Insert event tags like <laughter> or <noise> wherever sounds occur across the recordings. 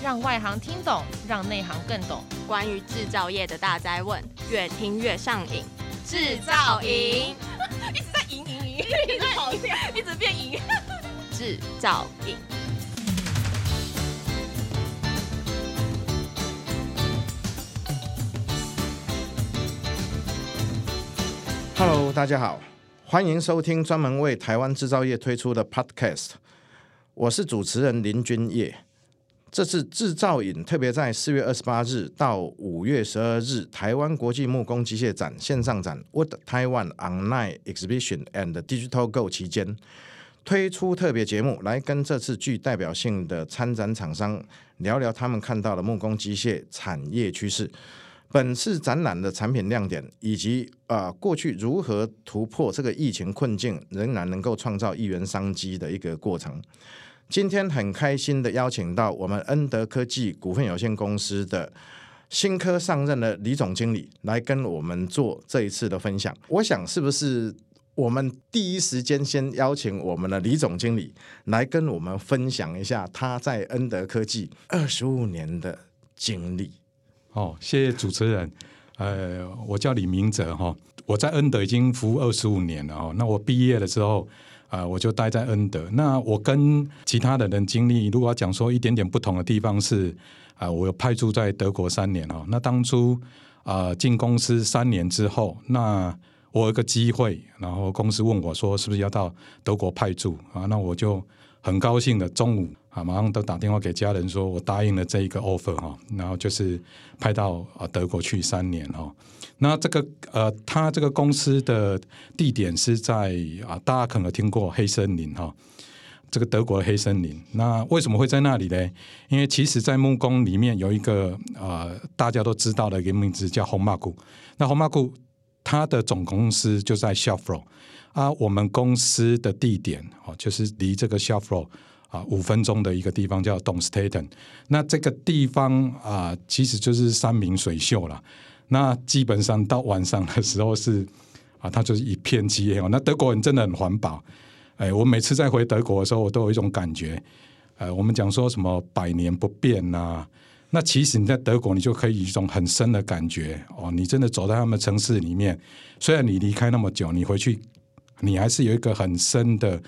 让外行听懂，让内行更懂。关于制造业的大灾问，越听越上瘾。制造营 <laughs> 一直在赢赢赢，一直跑掉，一直变赢。制造营。Hello，大家好，欢迎收听专门为台湾制造业推出的 Podcast。我是主持人林君业。这次制造影特别在四月二十八日到五月十二日台湾国际木工机械展线上展 Wood Taiwan Online Exhibition and Digital Go 期间，推出特别节目，来跟这次具代表性的参展厂商聊聊他们看到的木工机械产业趋势。本次展览的产品亮点，以及啊、过去如何突破这个疫情困境，仍然能够创造一元商机的一个过程。今天很开心的邀请到我们恩德科技股份有限公司的新科上任的李总经理来跟我们做这一次的分享。我想是不是我们第一时间先邀请我们的李总经理来跟我们分享一下他在恩德科技二十五年的经历？哦，谢谢主持人。呃，我叫李明哲哈，我在恩德已经服务二十五年了哦。那我毕业了之后。啊、我就待在恩德。那我跟其他的人经历，如果要讲说一点点不同的地方是，啊、我有派驻在德国三年哦。那当初啊进、公司三年之后，那我有个机会，然后公司问我说是不是要到德国派驻啊？那我就很高兴的中午啊，马上都打电话给家人说我答应了这一个 offer 哈，然后就是派到啊德国去三年哈。那这个呃，他这个公司的地点是在啊，大家可能听过黑森林哈，这个德国的黑森林。那为什么会在那里呢？因为其实，在木工里面有一个啊、呃，大家都知道的一个名字叫红马古。那红马古它的总公司就在 Schaffhausen 啊，我们公司的地点哦，就是离这个 Schaffhausen 啊五分钟的一个地方叫 Don Staten。那这个地方啊，其实就是山明水秀了。那基本上到晚上的时候是啊，它就是一片漆黑。那德国人真的很环保，哎，我每次在回德国的时候，我都有一种感觉，呃，我们讲说什么百年不变呐、啊，那其实你在德国，你就可以一种很深的感觉哦。你真的走在他们城市里面，虽然你离开那么久，你回去，你还是有一个很深的，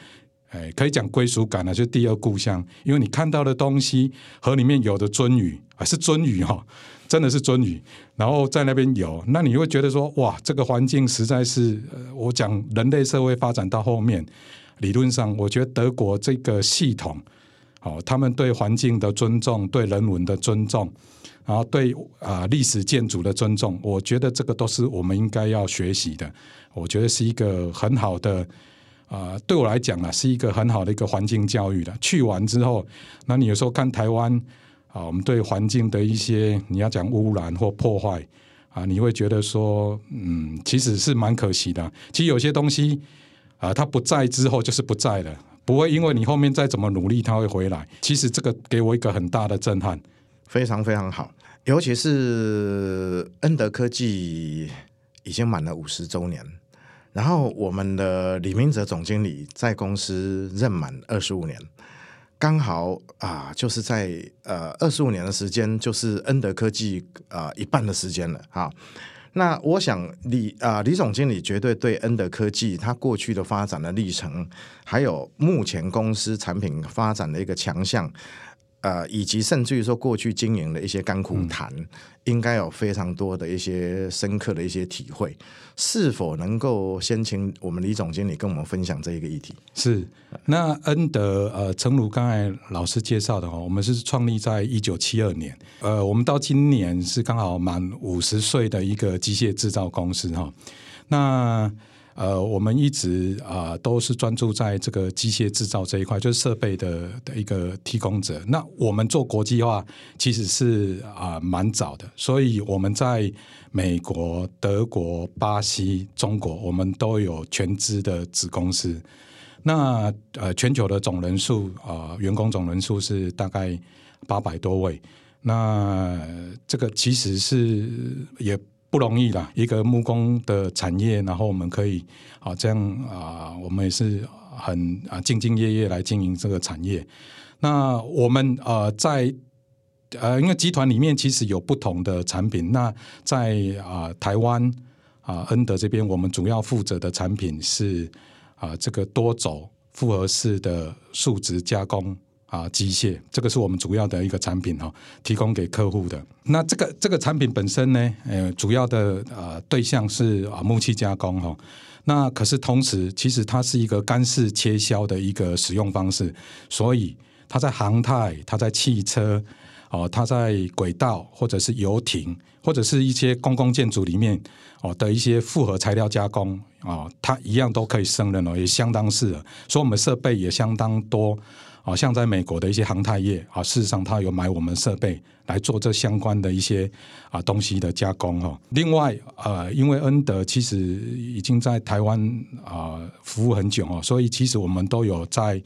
哎，可以讲归属感啊，就第二故乡，因为你看到的东西和里面有的鱒鱼啊，是鱒鱼哈、哦。真的是鱒鱼，然后在那边游，那你会觉得说，哇，这个环境实在是，我讲人类社会发展到后面，理论上，我觉得德国这个系统，哦，他们对环境的尊重，对人文的尊重，然后对啊、历史建筑的尊重，我觉得这个都是我们应该要学习的。我觉得是一个很好的，啊、对我来讲啊，是一个很好的一个环境教育的。去完之后，那你有时候看台湾。啊，我们对环境的一些你要讲污染或破坏啊，你会觉得说，嗯，其实是蛮可惜的。其实有些东西啊，它不在之后就是不在了，不会因为你后面再怎么努力，它会回来。其实这个给我一个很大的震撼，非常非常好。尤其是恩德科技已经满了五十周年，然后我们的李明哲总经理在公司任满二十五年。刚好啊，就是在呃二十五年的时间，就是恩德科技啊、呃、一半的时间了哈。那我想李啊、呃、李总经理绝对对恩德科技他过去的发展的历程，还有目前公司产品发展的一个强项。呃，以及甚至于说过去经营的一些甘苦谈，嗯、应该有非常多的一些深刻的一些体会。是否能够先请我们李总经理跟我们分享这一个议题？是，那恩德呃，诚如刚才老师介绍的哦，我们是创立在一九七二年，呃，我们到今年是刚好满五十岁的一个机械制造公司哈、哦。那呃，我们一直啊、都是专注在这个机械制造这一块，就是设备的的一个提供者。那我们做国际化其实是啊、蛮早的，所以我们在美国、德国、巴西、中国，我们都有全资的子公司。那呃，全球的总人数啊、员工总人数是大概八百多位。那这个其实是也。不容易啦，一个木工的产业，然后我们可以啊这样啊，我们也是很啊兢兢业业来经营这个产业。那我们呃在呃，因为集团里面其实有不同的产品。那在啊、台湾啊、恩德这边，我们主要负责的产品是啊、这个多轴复合式的树脂加工啊机械，这个是我们主要的一个产品哈、哦，提供给客户的。那这个这个产品本身呢，呃，主要的呃对象是啊木器加工哈、哦。那可是同时，其实它是一个干式切削的一个使用方式，所以它在航太、它在汽车、哦，它在轨道或者是游艇或者是一些公共建筑里面哦的一些复合材料加工、哦，它一样都可以胜任哦，也相当适合，所以我们设备也相当多。好像在美国的一些航太业啊，事实上他有买我们设备来做这相关的一些啊东西的加工哈。另外呃，因为恩德其实已经在台湾啊服务很久哦，所以其实我们都有在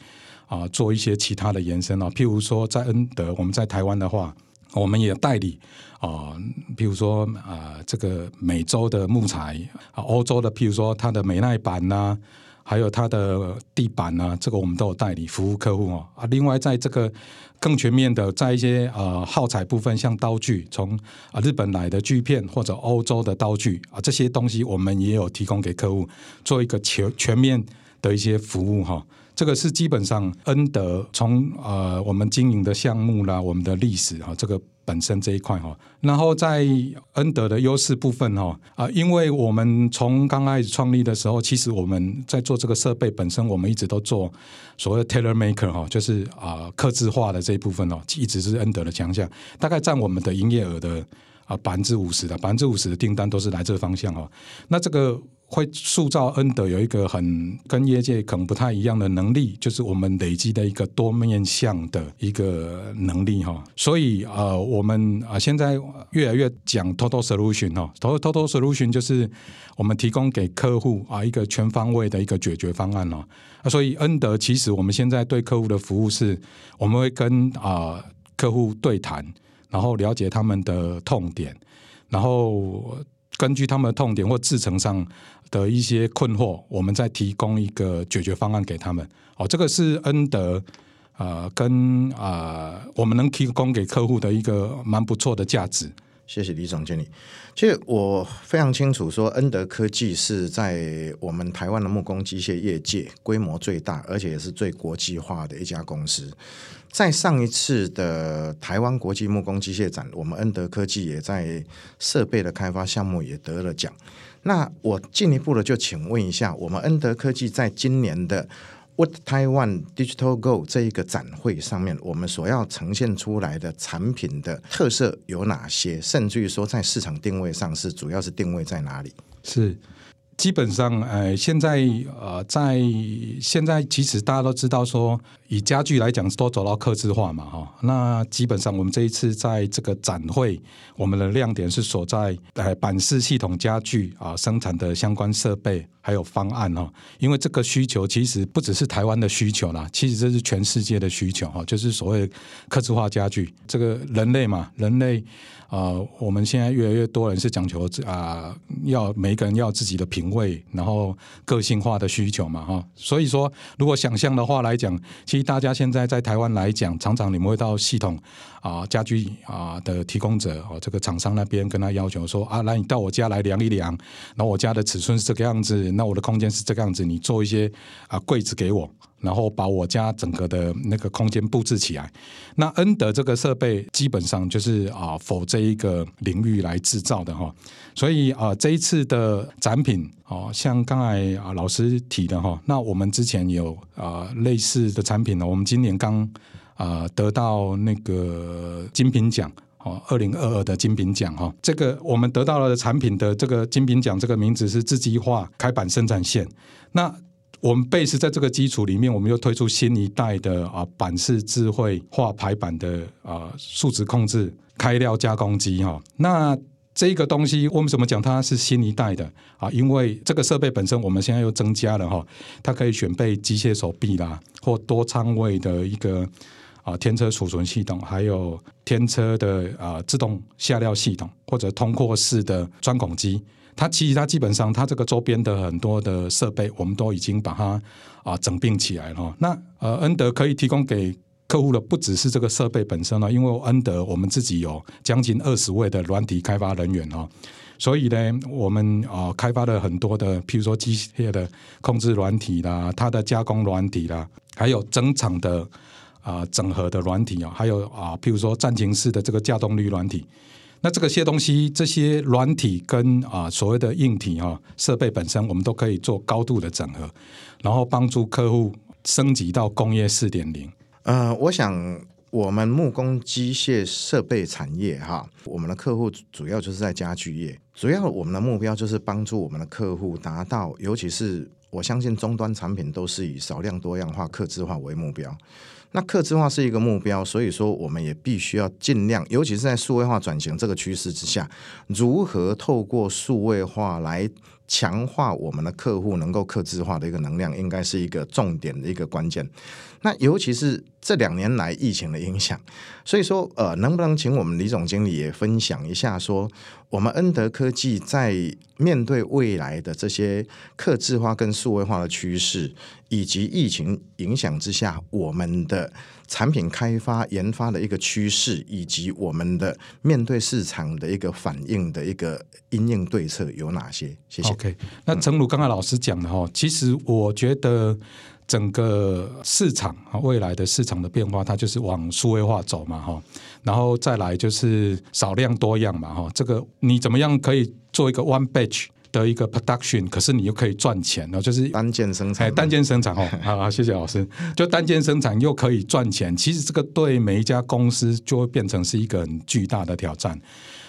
啊做一些其他的延伸哦。譬如说在恩德，我们在台湾的话，我们也代理啊，譬如说啊这个美洲的木材啊，欧洲的譬如说它的美耐板呐、还有它的地板呢、啊，这个我们都有代理服务客户哦。啊，另外在这个更全面的，在一些呃耗材部分，像刀具，从啊日本来的锯片或者欧洲的刀具啊，这些东西我们也有提供给客户做一个全全面的一些服务哈、这个是基本上恩德从呃我们经营的项目啦，我们的历史哈，这个。本身这一块哈，然后在恩德的优势部分哈啊，因为我们从刚开始创立的时候，其实我们在做这个设备本身，我们一直都做所谓的 tailor maker 哈，就是啊客制化的这一部分哦，一直是恩德的强项，大概占我们的营业额的啊百分之五十的百分之五十的订单都是来这方向哈，那这个。会塑造恩德有一个很跟业界可能不太一样的能力，就是我们累积的一个多面向的一个能力哈。所以呃，我们啊现在越来越讲 total solution 哈，total solution 就是我们提供给客户啊一个全方位的一个解决方案哦。所以恩德其实我们现在对客户的服务是，我们会跟啊客户对谈，然后了解他们的痛点，然后。根据他们的痛点或制程上的一些困惑，我们再提供一个解决方案给他们。哦，这个是恩德啊、跟啊、我们能提供给客户的一个蛮不错的价值。谢谢李总经理。其实我非常清楚，说恩德科技是在我们台湾的木工机械业界规模最大，而且也是最国际化的一家公司。在上一次的台湾国际木工机械展，我们恩德科技也在设备的开发项目也得了奖。那我进一步的就请问一下，我们恩德科技在今年的 What Taiwan Digital Go 这一个展会上面，我们所要呈现出来的产品的特色有哪些？甚至于说，在市场定位上是主要是定位在哪里？是。基本上，呃，现在呃，在现在其实大家都知道说，以家具来讲，都走到客制化嘛，哈。那基本上，我们这一次在这个展会，我们的亮点是所在呃板式系统家具啊生产的相关设备还有方案哈。因为这个需求其实不只是台湾的需求啦，其实这是全世界的需求哈，就是所谓客制化家具。这个人类嘛，人类。啊、我们现在越来越多人是讲求啊、要每一个人要自己的品味，然后个性化的需求嘛，哈。所以说，如果想象的话来讲，其实大家现在在台湾来讲，常常你们会到系统啊、家具啊、的提供者哦，这个厂商那边跟他要求说啊，来你到我家来量一量，然后我家的尺寸是这个样子，那我的空间是这个样子，你做一些啊柜子给我。然后把我家整个的那个空间布置起来。那恩德这个设备基本上就是啊，否这一个领域来制造的哈。所以啊，这一次的展品哦，像刚才啊老师提的哈，那我们之前有啊类似的产品呢。我们今年刚啊得到那个金品奖哦，二零二二的金品奖哈。这个我们得到了产品的这个金品奖，这个名字是自机化开板生产线。那我们 base 在这个基础里面，我们又推出新一代的啊板式智慧化排版的啊数值控制开料加工机哈。那这个东西，我们怎么讲它是新一代的啊？因为这个设备本身，我们现在又增加了哈，它可以选备机械手臂啦，或多仓位的一个啊天车储存系统，还有天车的啊自动下料系统，或者通过式的钻孔机。它其实它基本上它这个周边的很多的设备，我们都已经把它啊整并起来了。那呃恩德可以提供给客户的不只是这个设备本身了，因为恩德我们自己有将近二十位的软体开发人员哈，所以呢，我们啊开发了很多的，譬如说机械的控制软体啦，它的加工软体啦，还有整场的啊整合的软体啊，还有啊譬如说战情式的这个稼动率软体，那这个些东西，这些软体跟啊所谓的硬体哈设备本身，我们都可以做高度的整合，然后帮助客户升级到工业四点零。呃，我想我们木工机械设备产业哈，我们的客户主要就是在家具业，主要我们的目标就是帮助我们的客户达到，尤其是我相信终端产品都是以少量多样化、客制化为目标。那客制化是一个目标，所以说我们也必须要尽量，尤其是在数位化转型这个趋势之下，如何透过数位化来强化我们的客户能够客制化的一个能量，应该是一个重点的一个关键。那尤其是这两年来疫情的影响，所以说，呃，能不能请我们李总经理也分享一下，说我们恩德科技在面对未来的这些客制化跟数位化的趋势，以及疫情影响之下，我们的产品开发研发的一个趋势，以及我们的面对市场的一个反应的一个因应对策有哪些？谢谢。OK，那诚如刚才老师讲的哈，其实我觉得。整个市场啊，未来的市场的变化，它就是往数位化走嘛，哈，然后再来就是少量多样嘛，哈，这个你怎么样可以做一个 one batch 的一个 production，可是你又可以赚钱哦？就是单件生产，单件生产哦，<laughs> 好，谢谢老师，就单件生产又可以赚钱，其实这个对每一家公司就会变成是一个很巨大的挑战。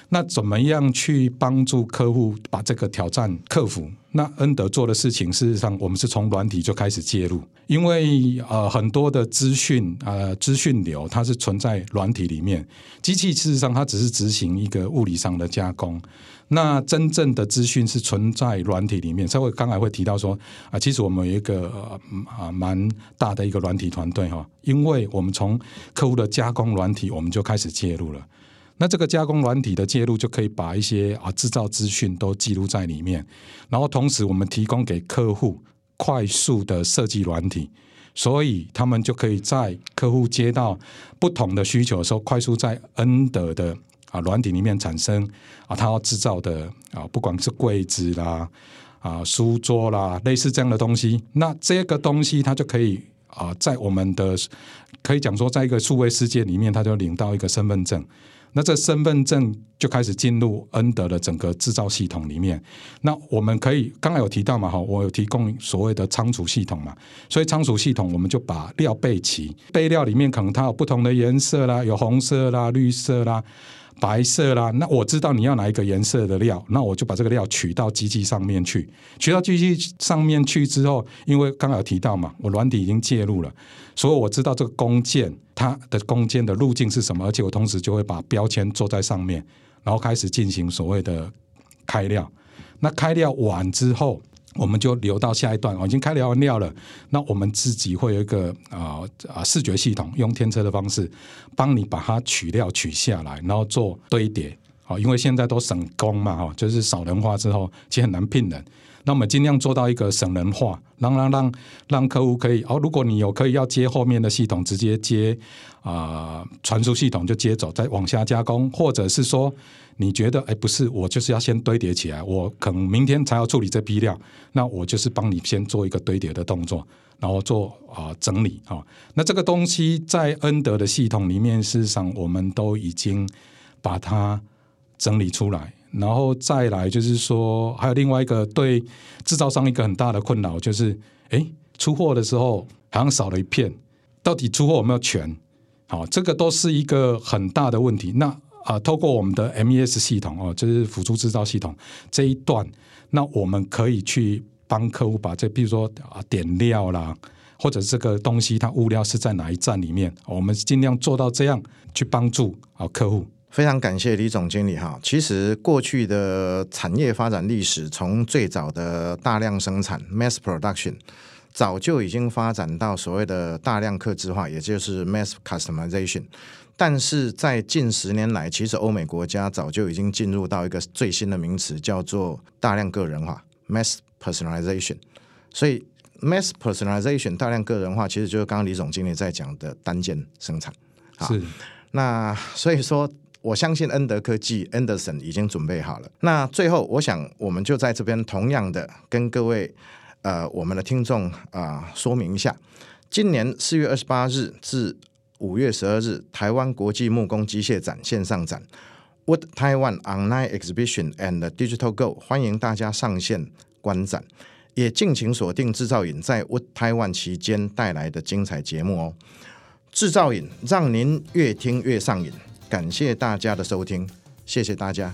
那怎么样去帮助客户把这个挑战克服？那恩德做的事情，事实上我们是从软体就开始介入，因为呃很多的资讯呃资讯流它是存在软体里面，机器事实上它只是执行一个物理上的加工。那真正的资讯是存在软体里面。稍微刚才会提到说啊、其实我们有一个啊、呃、蛮大的一个软体团队哈，因为我们从客户的加工软体我们就开始介入了。那这个加工软体的介入，就可以把一些啊制造资讯都记录在里面，然后同时我们提供给客户快速的设计软体，所以他们就可以在客户接到不同的需求的时候，快速在恩德的啊软体里面产生啊他要制造的啊不管是柜子啦啊书桌啦类似这样的东西，那这个东西它就可以啊在我们的可以讲说，在一个数位世界里面，它就领到一个身份证。那这身份证就开始进入恩德的整个制造系统里面。那我们可以刚才有提到嘛，哈，我有提供所谓的仓储系统嘛，所以仓储系统我们就把料备齐，备料里面可能它有不同的颜色啦，有红色啦、绿色啦。白色啦，那我知道你要哪一个颜色的料，那我就把这个料取到机器上面去。取到机器上面去之后，因为刚刚提到嘛，我软体已经介入了，所以我知道这个工件它的工件的路径是什么，而且我同时就会把标签做在上面，然后开始进行所谓的开料。那开料完之后。我们就留到下一段，我已经开了完料了。那我们自己会有一个啊啊、视觉系统，用天车的方式帮你把它取料取下来，然后做堆叠。好，因为现在都省工嘛，哈，就是少人化之后，其实很难聘人。那我们尽量做到一个省人化，让让让让客户可以哦，如果你有可以要接后面的系统，直接接啊传输系统就接走，再往下加工，或者是说。你觉得哎，不是，我就是要先堆叠起来，我可能明天才要处理这批料，那我就是帮你先做一个堆叠的动作，然后做啊、整理啊、哦。那这个东西在恩德的系统里面，事实上我们都已经把它整理出来，然后再来就是说，还有另外一个对制造商一个很大的困扰，就是哎，出货的时候好像少了一片，到底出货有没有全？好、这个都是一个很大的问题。那啊，透过我们的 MES 系统哦，就是辅助制造系统这一段，那我们可以去帮客户把这，比如说啊点料啦，或者这个东西它物料是在哪一站里面，我们尽量做到这样去帮助啊客户。非常感谢李总经理哈。其实过去的产业发展历史，从最早的大量生产 （mass production），早就已经发展到所谓的大量客制化，也就是 mass customization。但是在近十年来，其实欧美国家早就已经进入到一个最新的名词，叫做大量个人化 （mass personalization）。所以 mass personalization 大量个人化，其实就是刚刚李总经理在讲的单件生产。是。那所以说，我相信恩德科技 Anderson 已经准备好了。那最后，我想我们就在这边同样的跟各位呃我们的听众啊、说明一下，今年四月二十八日至五月十二日，台湾国际木工机械展线上展 Wood Taiwan Online Exhibition and Digital Go，欢迎大家上线观展，也敬请锁定制造影在 Wood Taiwan 期间带来的精彩节目哦。制造影让您越听越上瘾，感谢大家的收听，谢谢大家。